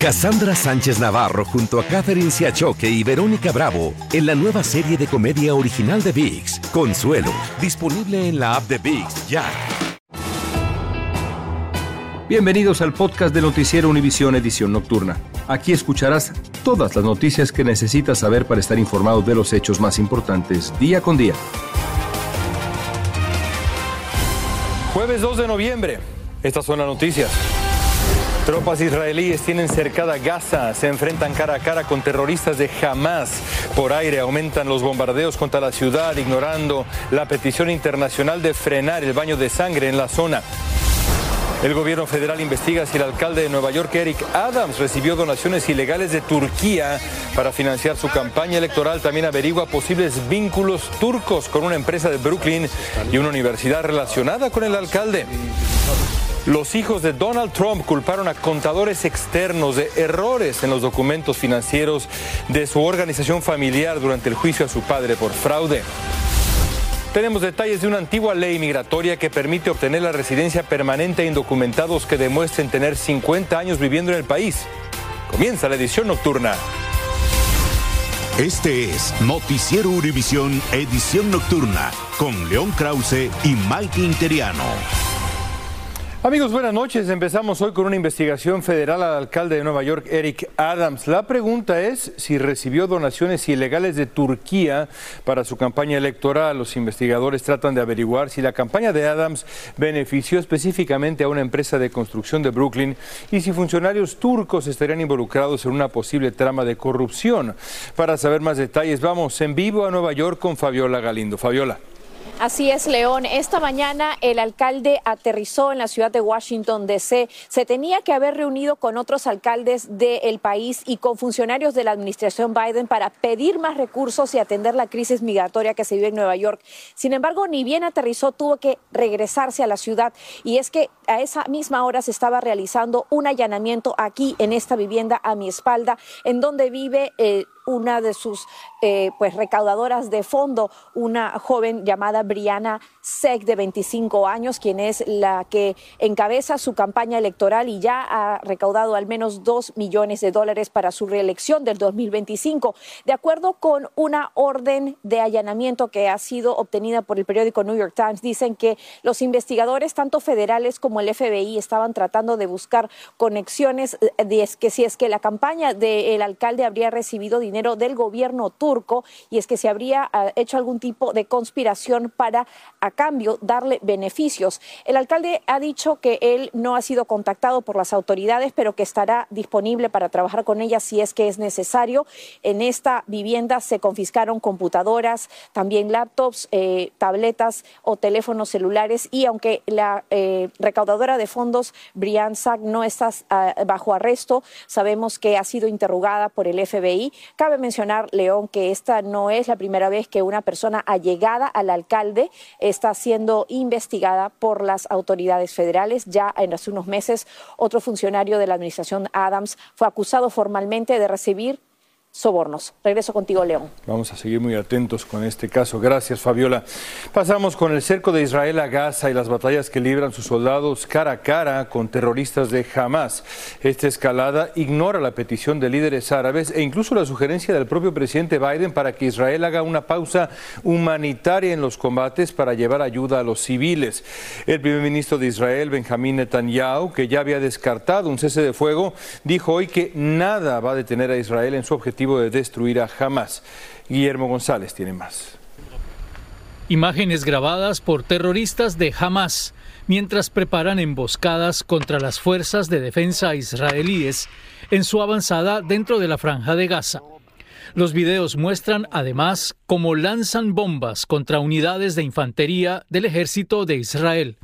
Cassandra Sánchez Navarro junto a Catherine Siachoque y Verónica Bravo en la nueva serie de comedia original de VIX, Consuelo, disponible en la app de VIX ya. Bienvenidos al podcast de Noticiero Univisión Edición Nocturna. Aquí escucharás todas las noticias que necesitas saber para estar informado de los hechos más importantes día con día. Jueves 2 de noviembre. Estas son las noticias. Tropas israelíes tienen cercada Gaza, se enfrentan cara a cara con terroristas de Hamas. Por aire aumentan los bombardeos contra la ciudad, ignorando la petición internacional de frenar el baño de sangre en la zona. El gobierno federal investiga si el alcalde de Nueva York, Eric Adams, recibió donaciones ilegales de Turquía para financiar su campaña electoral. También averigua posibles vínculos turcos con una empresa de Brooklyn y una universidad relacionada con el alcalde. Los hijos de Donald Trump culparon a contadores externos de errores en los documentos financieros de su organización familiar durante el juicio a su padre por fraude. Tenemos detalles de una antigua ley migratoria que permite obtener la residencia permanente a indocumentados que demuestren tener 50 años viviendo en el país. Comienza la edición nocturna. Este es Noticiero Univisión Edición Nocturna con León Krause y Mike Interiano. Amigos, buenas noches. Empezamos hoy con una investigación federal al alcalde de Nueva York, Eric Adams. La pregunta es si recibió donaciones ilegales de Turquía para su campaña electoral. Los investigadores tratan de averiguar si la campaña de Adams benefició específicamente a una empresa de construcción de Brooklyn y si funcionarios turcos estarían involucrados en una posible trama de corrupción. Para saber más detalles, vamos en vivo a Nueva York con Fabiola Galindo. Fabiola. Así es, León. Esta mañana el alcalde aterrizó en la ciudad de Washington, D.C. Se tenía que haber reunido con otros alcaldes del país y con funcionarios de la administración Biden para pedir más recursos y atender la crisis migratoria que se vive en Nueva York. Sin embargo, ni bien aterrizó, tuvo que regresarse a la ciudad. Y es que a esa misma hora se estaba realizando un allanamiento aquí en esta vivienda a mi espalda, en donde vive... Eh, una de sus eh, pues recaudadoras de fondo, una joven llamada Brianna Sec de 25 años, quien es la que encabeza su campaña electoral y ya ha recaudado al menos dos millones de dólares para su reelección del 2025. De acuerdo con una orden de allanamiento que ha sido obtenida por el periódico New York Times, dicen que los investigadores, tanto federales como el FBI, estaban tratando de buscar conexiones eh, de que si es que la campaña del alcalde habría recibido dinero del gobierno turco y es que se habría ah, hecho algún tipo de conspiración para a cambio darle beneficios. El alcalde ha dicho que él no ha sido contactado por las autoridades, pero que estará disponible para trabajar con ellas si es que es necesario. En esta vivienda se confiscaron computadoras, también laptops, eh, tabletas o teléfonos celulares y aunque la eh, recaudadora de fondos, Brian Sack, no está ah, bajo arresto, sabemos que ha sido interrogada por el FBI. Cabe mencionar, León, que esta no es la primera vez que una persona allegada al alcalde está siendo investigada por las autoridades federales. Ya en hace unos meses, otro funcionario de la administración Adams fue acusado formalmente de recibir sobornos. Regreso contigo, León. Vamos a seguir muy atentos con este caso. Gracias, Fabiola. Pasamos con el cerco de Israel a Gaza y las batallas que libran sus soldados cara a cara con terroristas de Hamas. Esta escalada ignora la petición de líderes árabes e incluso la sugerencia del propio presidente Biden para que Israel haga una pausa humanitaria en los combates para llevar ayuda a los civiles. El primer ministro de Israel, Benjamín Netanyahu, que ya había descartado un cese de fuego, dijo hoy que nada va a detener a Israel en su objetivo de destruir a Hamas. Guillermo González tiene más. Imágenes grabadas por terroristas de Hamas mientras preparan emboscadas contra las fuerzas de defensa israelíes en su avanzada dentro de la franja de Gaza. Los videos muestran además cómo lanzan bombas contra unidades de infantería del ejército de Israel.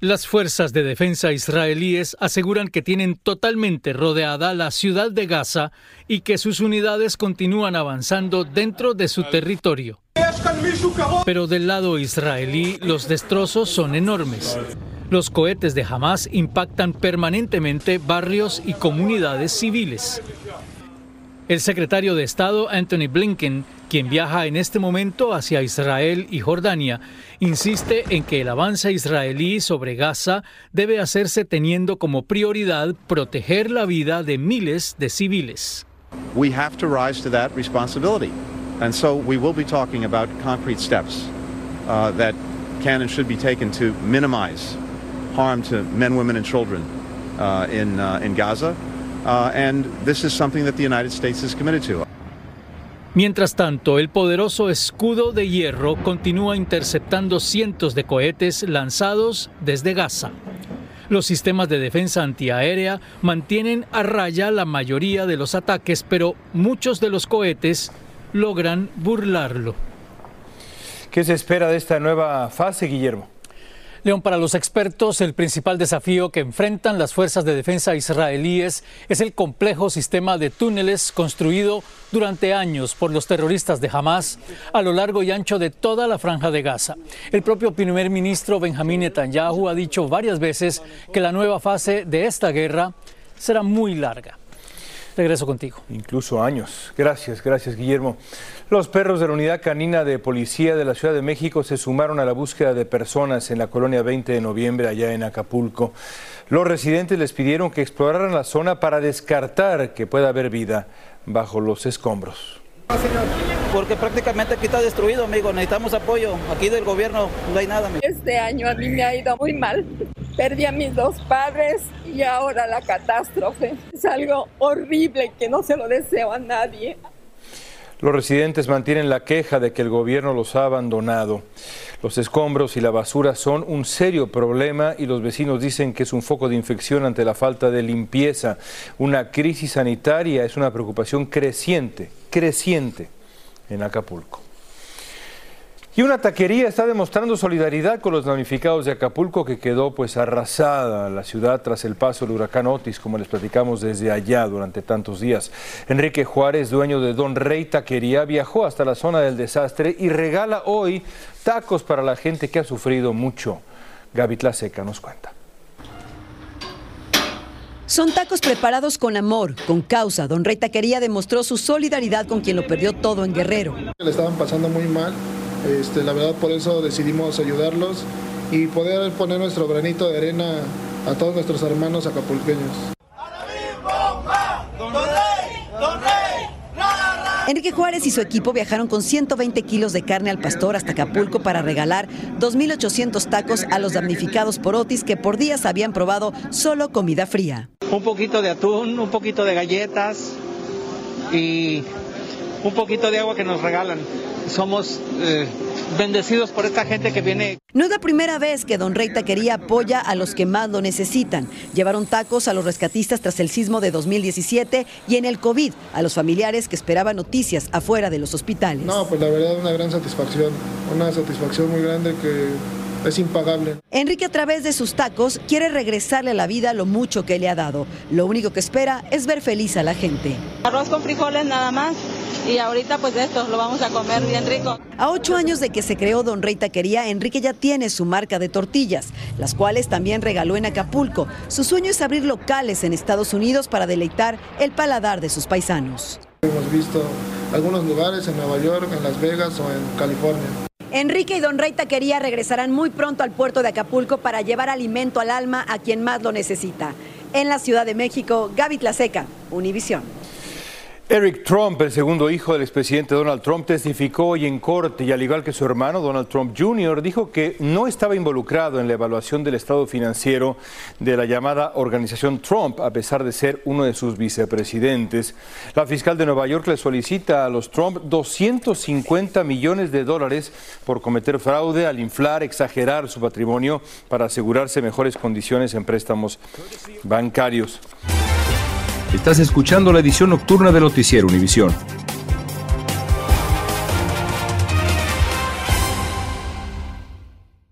Las fuerzas de defensa israelíes aseguran que tienen totalmente rodeada la ciudad de Gaza y que sus unidades continúan avanzando dentro de su territorio. Pero del lado israelí los destrozos son enormes. Los cohetes de Hamas impactan permanentemente barrios y comunidades civiles. El secretario de Estado Anthony Blinken, quien viaja en este momento hacia Israel y Jordania, insiste en que el avance israelí sobre Gaza debe hacerse teniendo como prioridad proteger la vida de miles de civiles. We have to rise to that responsibility. And so we will be talking about concrete steps uh, that can and should be taken to minimize harm to men, women, and children uh, in, uh, in Gaza. Uh, and this is something that the United States is committed to. Mientras tanto, el poderoso escudo de hierro continúa interceptando cientos de cohetes lanzados desde Gaza. Los sistemas de defensa antiaérea mantienen a raya la mayoría de los ataques, pero muchos de los cohetes logran burlarlo. ¿Qué se espera de esta nueva fase, Guillermo? León, para los expertos, el principal desafío que enfrentan las fuerzas de defensa israelíes es el complejo sistema de túneles construido durante años por los terroristas de Hamas a lo largo y ancho de toda la franja de Gaza. El propio primer ministro Benjamín Netanyahu ha dicho varias veces que la nueva fase de esta guerra será muy larga. Regreso contigo. Incluso años. Gracias, gracias Guillermo. Los perros de la unidad canina de policía de la Ciudad de México se sumaron a la búsqueda de personas en la colonia 20 de noviembre allá en Acapulco. Los residentes les pidieron que exploraran la zona para descartar que pueda haber vida bajo los escombros. Porque prácticamente aquí está destruido, amigo. Necesitamos apoyo. Aquí del gobierno no hay nada. Amigo. Este año a mí me ha ido muy mal. Perdí a mis dos padres y ahora la catástrofe. Es algo horrible que no se lo deseo a nadie. Los residentes mantienen la queja de que el gobierno los ha abandonado. Los escombros y la basura son un serio problema y los vecinos dicen que es un foco de infección ante la falta de limpieza. Una crisis sanitaria es una preocupación creciente, creciente en Acapulco. Y una taquería está demostrando solidaridad con los damnificados de Acapulco que quedó pues arrasada la ciudad tras el paso del huracán Otis, como les platicamos desde allá durante tantos días. Enrique Juárez, dueño de Don Rey Taquería, viajó hasta la zona del desastre y regala hoy tacos para la gente que ha sufrido mucho. Gaby Seca nos cuenta. Son tacos preparados con amor, con causa. Don Rey Taquería demostró su solidaridad con quien lo perdió todo en Guerrero. Le estaban pasando muy mal este, la verdad por eso decidimos ayudarlos y poder poner nuestro granito de arena a todos nuestros hermanos acapulqueños. Enrique Juárez y su equipo viajaron con 120 kilos de carne al pastor hasta Acapulco para regalar 2.800 tacos a los damnificados por Otis que por días habían probado solo comida fría. Un poquito de atún, un poquito de galletas y un poquito de agua que nos regalan somos eh, bendecidos por esta gente que viene. No es la primera vez que Don Rey Taquería apoya a los que más lo necesitan. Llevaron tacos a los rescatistas tras el sismo de 2017 y en el COVID a los familiares que esperaban noticias afuera de los hospitales. No, pues la verdad una gran satisfacción, una satisfacción muy grande que es impagable. Enrique a través de sus tacos quiere regresarle a la vida lo mucho que le ha dado. Lo único que espera es ver feliz a la gente. Arroz con frijoles nada más y ahorita pues esto lo vamos a comer bien rico. A ocho años de que se creó Don Rey Taquería, Enrique ya tiene su marca de tortillas, las cuales también regaló en Acapulco. Su sueño es abrir locales en Estados Unidos para deleitar el paladar de sus paisanos. Hemos visto algunos lugares en Nueva York, en Las Vegas o en California. Enrique y Don Rey Taquería regresarán muy pronto al puerto de Acapulco para llevar alimento al alma a quien más lo necesita. En la Ciudad de México, Gaby Tlaseca, Univisión. Eric Trump, el segundo hijo del expresidente Donald Trump, testificó hoy en corte y al igual que su hermano Donald Trump Jr., dijo que no estaba involucrado en la evaluación del estado financiero de la llamada organización Trump, a pesar de ser uno de sus vicepresidentes. La fiscal de Nueva York le solicita a los Trump 250 millones de dólares por cometer fraude al inflar, exagerar su patrimonio para asegurarse mejores condiciones en préstamos bancarios. Estás escuchando la edición nocturna de Noticiero Univisión.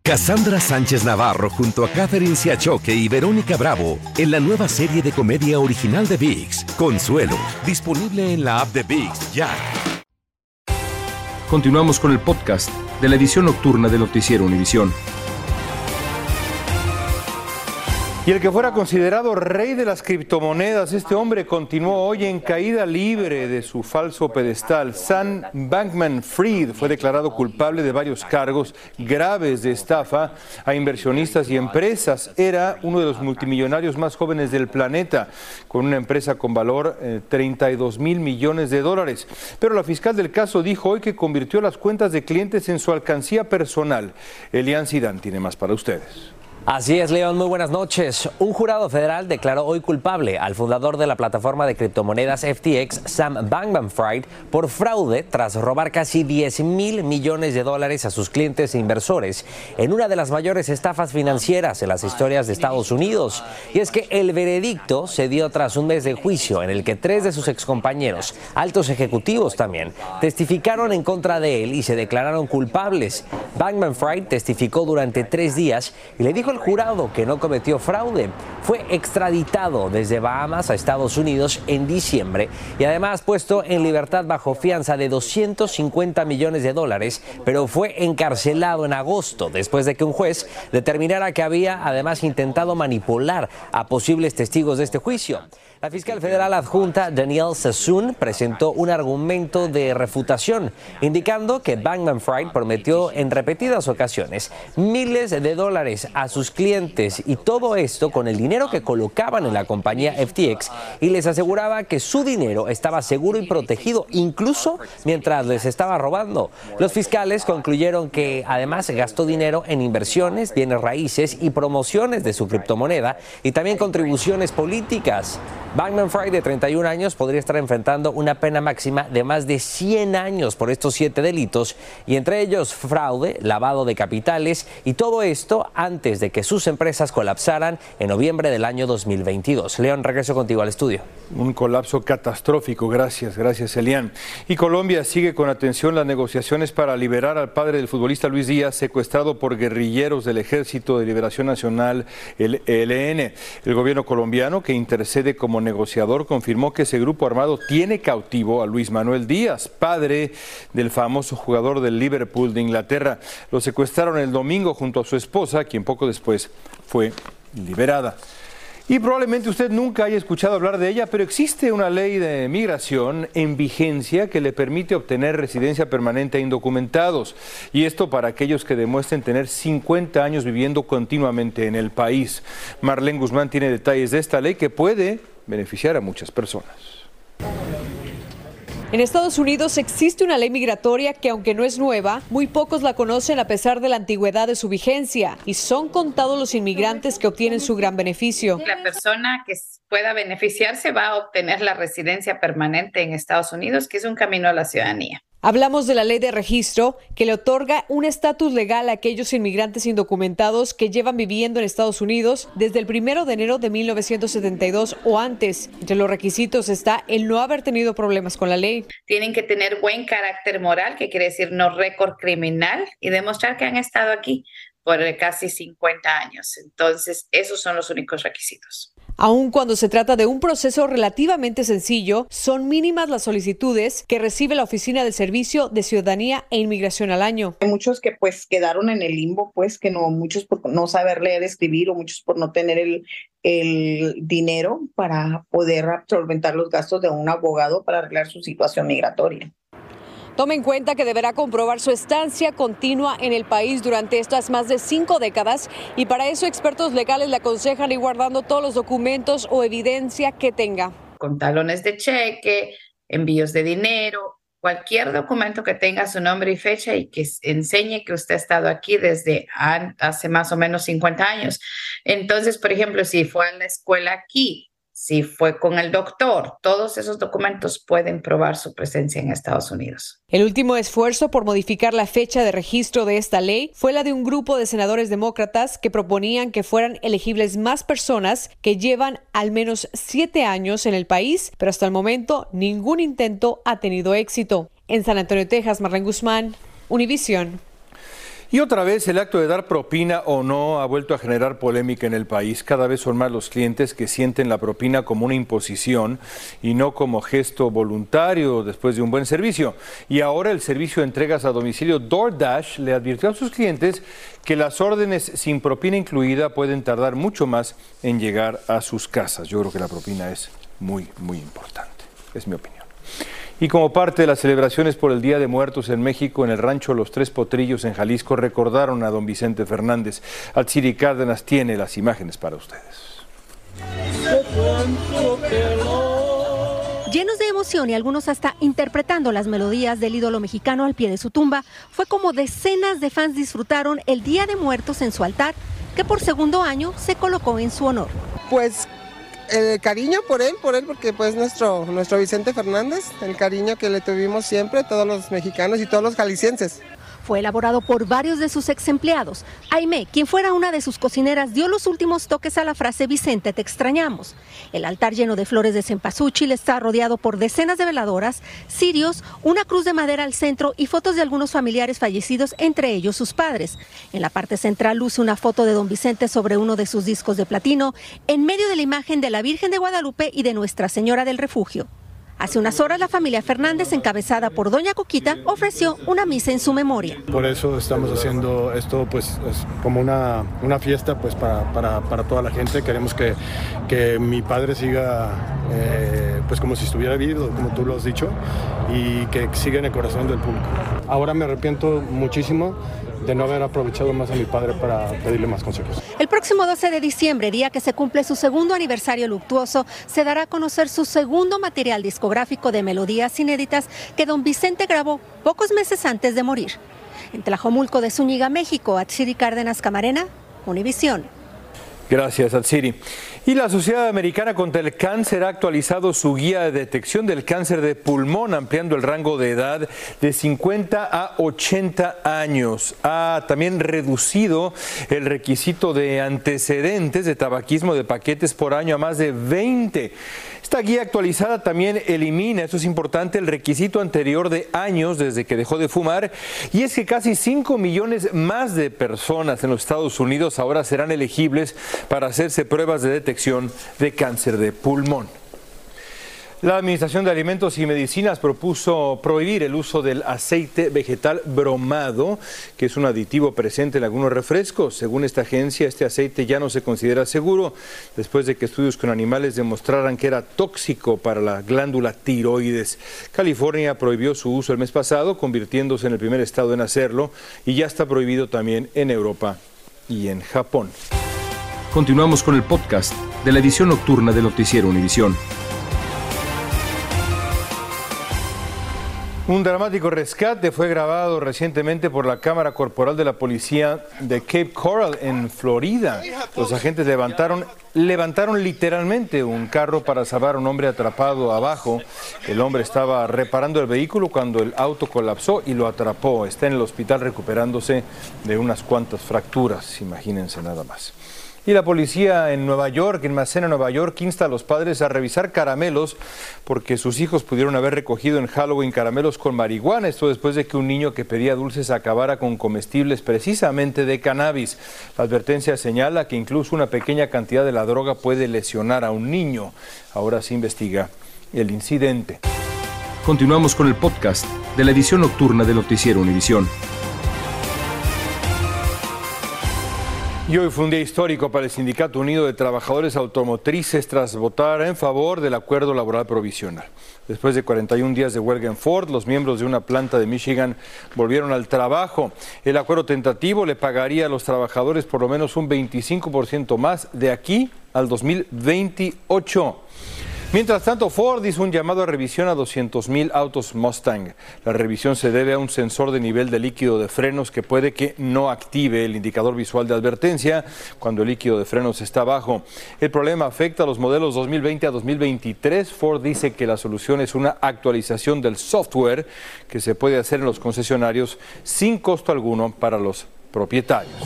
Cassandra Sánchez Navarro junto a Catherine Siachoque y Verónica Bravo en la nueva serie de comedia original de VIX, Consuelo, disponible en la app de VIX ya. Continuamos con el podcast de la edición nocturna de Noticiero Univisión. Y el que fuera considerado rey de las criptomonedas, este hombre continuó hoy en caída libre de su falso pedestal. Sam Bankman Fried fue declarado culpable de varios cargos graves de estafa a inversionistas y empresas. Era uno de los multimillonarios más jóvenes del planeta, con una empresa con valor eh, 32 mil millones de dólares. Pero la fiscal del caso dijo hoy que convirtió las cuentas de clientes en su alcancía personal. Elian Sidan tiene más para ustedes. Así es, León, muy buenas noches. Un jurado federal declaró hoy culpable al fundador de la plataforma de criptomonedas FTX, Sam Bankman-Fried, por fraude tras robar casi 10 mil millones de dólares a sus clientes e inversores en una de las mayores estafas financieras en las historias de Estados Unidos. Y es que el veredicto se dio tras un mes de juicio en el que tres de sus excompañeros, altos ejecutivos también, testificaron en contra de él y se declararon culpables. Bankman-Fried testificó durante tres días y le dijo al jurado que no cometió fraude. Fue extraditado desde Bahamas a Estados Unidos en diciembre y además puesto en libertad bajo fianza de 250 millones de dólares, pero fue encarcelado en agosto después de que un juez determinara que había además intentado manipular a posibles testigos de este juicio. La fiscal federal adjunta Danielle Sassoon presentó un argumento de refutación, indicando que Bankman Fried prometió en repetidas ocasiones miles de dólares a sus clientes y todo esto con el dinero que colocaban en la compañía FTX y les aseguraba que su dinero estaba seguro y protegido, incluso mientras les estaba robando. Los fiscales concluyeron que además gastó dinero en inversiones, bienes raíces y promociones de su criptomoneda y también contribuciones políticas. Bankman Fried, de 31 años, podría estar enfrentando una pena máxima de más de 100 años por estos siete delitos, y entre ellos fraude, lavado de capitales, y todo esto antes de que sus empresas colapsaran en noviembre del año 2022. León, regreso contigo al estudio. Un colapso catastrófico, gracias, gracias Elian. Y Colombia sigue con atención las negociaciones para liberar al padre del futbolista Luis Díaz, secuestrado por guerrilleros del Ejército de Liberación Nacional, el ELN. El gobierno colombiano, que intercede como negociador, confirmó que ese grupo armado tiene cautivo a Luis Manuel Díaz, padre del famoso jugador del Liverpool de Inglaterra. Lo secuestraron el domingo junto a su esposa, quien poco después fue liberada. Y probablemente usted nunca haya escuchado hablar de ella, pero existe una ley de migración en vigencia que le permite obtener residencia permanente a indocumentados. Y esto para aquellos que demuestren tener 50 años viviendo continuamente en el país. Marlene Guzmán tiene detalles de esta ley que puede beneficiar a muchas personas. En Estados Unidos existe una ley migratoria que aunque no es nueva, muy pocos la conocen a pesar de la antigüedad de su vigencia y son contados los inmigrantes que obtienen su gran beneficio. La persona que pueda beneficiarse va a obtener la residencia permanente en Estados Unidos, que es un camino a la ciudadanía. Hablamos de la ley de registro que le otorga un estatus legal a aquellos inmigrantes indocumentados que llevan viviendo en Estados Unidos desde el primero de enero de 1972 o antes. Entre los requisitos está el no haber tenido problemas con la ley. Tienen que tener buen carácter moral, que quiere decir no récord criminal, y demostrar que han estado aquí por casi 50 años. Entonces, esos son los únicos requisitos. Aun cuando se trata de un proceso relativamente sencillo, son mínimas las solicitudes que recibe la Oficina del Servicio de Ciudadanía e Inmigración al año. Hay muchos que pues quedaron en el limbo, pues que no, muchos por no saber leer, escribir o muchos por no tener el, el dinero para poder solventar los gastos de un abogado para arreglar su situación migratoria. Tome en cuenta que deberá comprobar su estancia continua en el país durante estas más de cinco décadas y para eso expertos legales le aconsejan ir guardando todos los documentos o evidencia que tenga. Con talones de cheque, envíos de dinero, cualquier documento que tenga su nombre y fecha y que enseñe que usted ha estado aquí desde hace más o menos 50 años. Entonces, por ejemplo, si fue a la escuela aquí, si fue con el doctor, todos esos documentos pueden probar su presencia en Estados Unidos. El último esfuerzo por modificar la fecha de registro de esta ley fue la de un grupo de senadores demócratas que proponían que fueran elegibles más personas que llevan al menos siete años en el país, pero hasta el momento ningún intento ha tenido éxito. En San Antonio, Texas, Marlene Guzmán, Univisión. Y otra vez el acto de dar propina o no ha vuelto a generar polémica en el país. Cada vez son más los clientes que sienten la propina como una imposición y no como gesto voluntario después de un buen servicio. Y ahora el servicio de entregas a domicilio DoorDash le advirtió a sus clientes que las órdenes sin propina incluida pueden tardar mucho más en llegar a sus casas. Yo creo que la propina es muy, muy importante. Es mi opinión. Y como parte de las celebraciones por el Día de Muertos en México, en el rancho Los Tres Potrillos en Jalisco, recordaron a don Vicente Fernández. Alciri Cárdenas tiene las imágenes para ustedes. Llenos de emoción y algunos hasta interpretando las melodías del ídolo mexicano al pie de su tumba, fue como decenas de fans disfrutaron el Día de Muertos en su altar, que por segundo año se colocó en su honor. Pues el cariño por él, por él, porque pues nuestro, nuestro Vicente Fernández, el cariño que le tuvimos siempre, todos los mexicanos y todos los jaliscienses. Fue elaborado por varios de sus ex empleados. Aime, quien fuera una de sus cocineras, dio los últimos toques a la frase Vicente, te extrañamos. El altar lleno de flores de cempasúchil está rodeado por decenas de veladoras, cirios, una cruz de madera al centro y fotos de algunos familiares fallecidos, entre ellos sus padres. En la parte central luce una foto de don Vicente sobre uno de sus discos de platino, en medio de la imagen de la Virgen de Guadalupe y de Nuestra Señora del Refugio. Hace unas horas la familia Fernández, encabezada por doña Coquita, ofreció una misa en su memoria. Por eso estamos haciendo esto pues como una, una fiesta pues para, para, para, toda la gente. Queremos que, que mi padre siga eh, pues como si estuviera vivo, como tú lo has dicho, y que siga en el corazón del público. Ahora me arrepiento muchísimo de no haber aprovechado más a mi padre para pedirle más consejos. El próximo 12 de diciembre, día que se cumple su segundo aniversario luctuoso, se dará a conocer su segundo material discográfico de melodías inéditas que don Vicente grabó pocos meses antes de morir. En Tlajomulco de Zúñiga, México, Atsiri Cárdenas Camarena, Univisión. Gracias, Atsiri. Y la Sociedad Americana contra el Cáncer ha actualizado su guía de detección del cáncer de pulmón, ampliando el rango de edad de 50 a 80 años. Ha también reducido el requisito de antecedentes de tabaquismo de paquetes por año a más de 20. Esta guía actualizada también elimina, eso es importante, el requisito anterior de años desde que dejó de fumar. Y es que casi 5 millones más de personas en los Estados Unidos ahora serán elegibles para hacerse pruebas de detección de cáncer de pulmón. La Administración de Alimentos y Medicinas propuso prohibir el uso del aceite vegetal bromado, que es un aditivo presente en algunos refrescos. Según esta agencia, este aceite ya no se considera seguro después de que estudios con animales demostraran que era tóxico para la glándula tiroides. California prohibió su uso el mes pasado, convirtiéndose en el primer estado en hacerlo, y ya está prohibido también en Europa y en Japón. Continuamos con el podcast de la edición nocturna de Noticiero Univisión. Un dramático rescate fue grabado recientemente por la Cámara Corporal de la Policía de Cape Coral en Florida. Los agentes levantaron, levantaron literalmente un carro para salvar a un hombre atrapado abajo. El hombre estaba reparando el vehículo cuando el auto colapsó y lo atrapó. Está en el hospital recuperándose de unas cuantas fracturas, imagínense nada más. Y la policía en Nueva York, en Macena, Nueva York, insta a los padres a revisar caramelos porque sus hijos pudieron haber recogido en Halloween caramelos con marihuana. Esto después de que un niño que pedía dulces acabara con comestibles precisamente de cannabis. La advertencia señala que incluso una pequeña cantidad de la droga puede lesionar a un niño. Ahora se investiga el incidente. Continuamos con el podcast de la edición nocturna de Noticiero Univisión. Y hoy fue un día histórico para el Sindicato Unido de Trabajadores Automotrices tras votar en favor del acuerdo laboral provisional. Después de 41 días de huelga en Ford, los miembros de una planta de Michigan volvieron al trabajo. El acuerdo tentativo le pagaría a los trabajadores por lo menos un 25% más de aquí al 2028. Mientras tanto, Ford hizo un llamado a revisión a 200.000 autos Mustang. La revisión se debe a un sensor de nivel de líquido de frenos que puede que no active el indicador visual de advertencia cuando el líquido de frenos está bajo. El problema afecta a los modelos 2020 a 2023. Ford dice que la solución es una actualización del software que se puede hacer en los concesionarios sin costo alguno para los propietarios.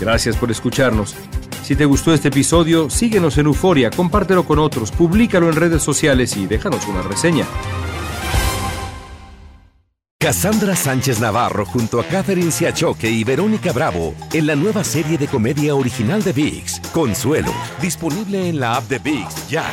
Gracias por escucharnos. Si te gustó este episodio, síguenos en Euforia, compártelo con otros, públicalo en redes sociales y déjanos una reseña. Cassandra Sánchez Navarro junto a Catherine Siachoque y Verónica Bravo en la nueva serie de comedia original de VIX, Consuelo, disponible en la app de VIX ya.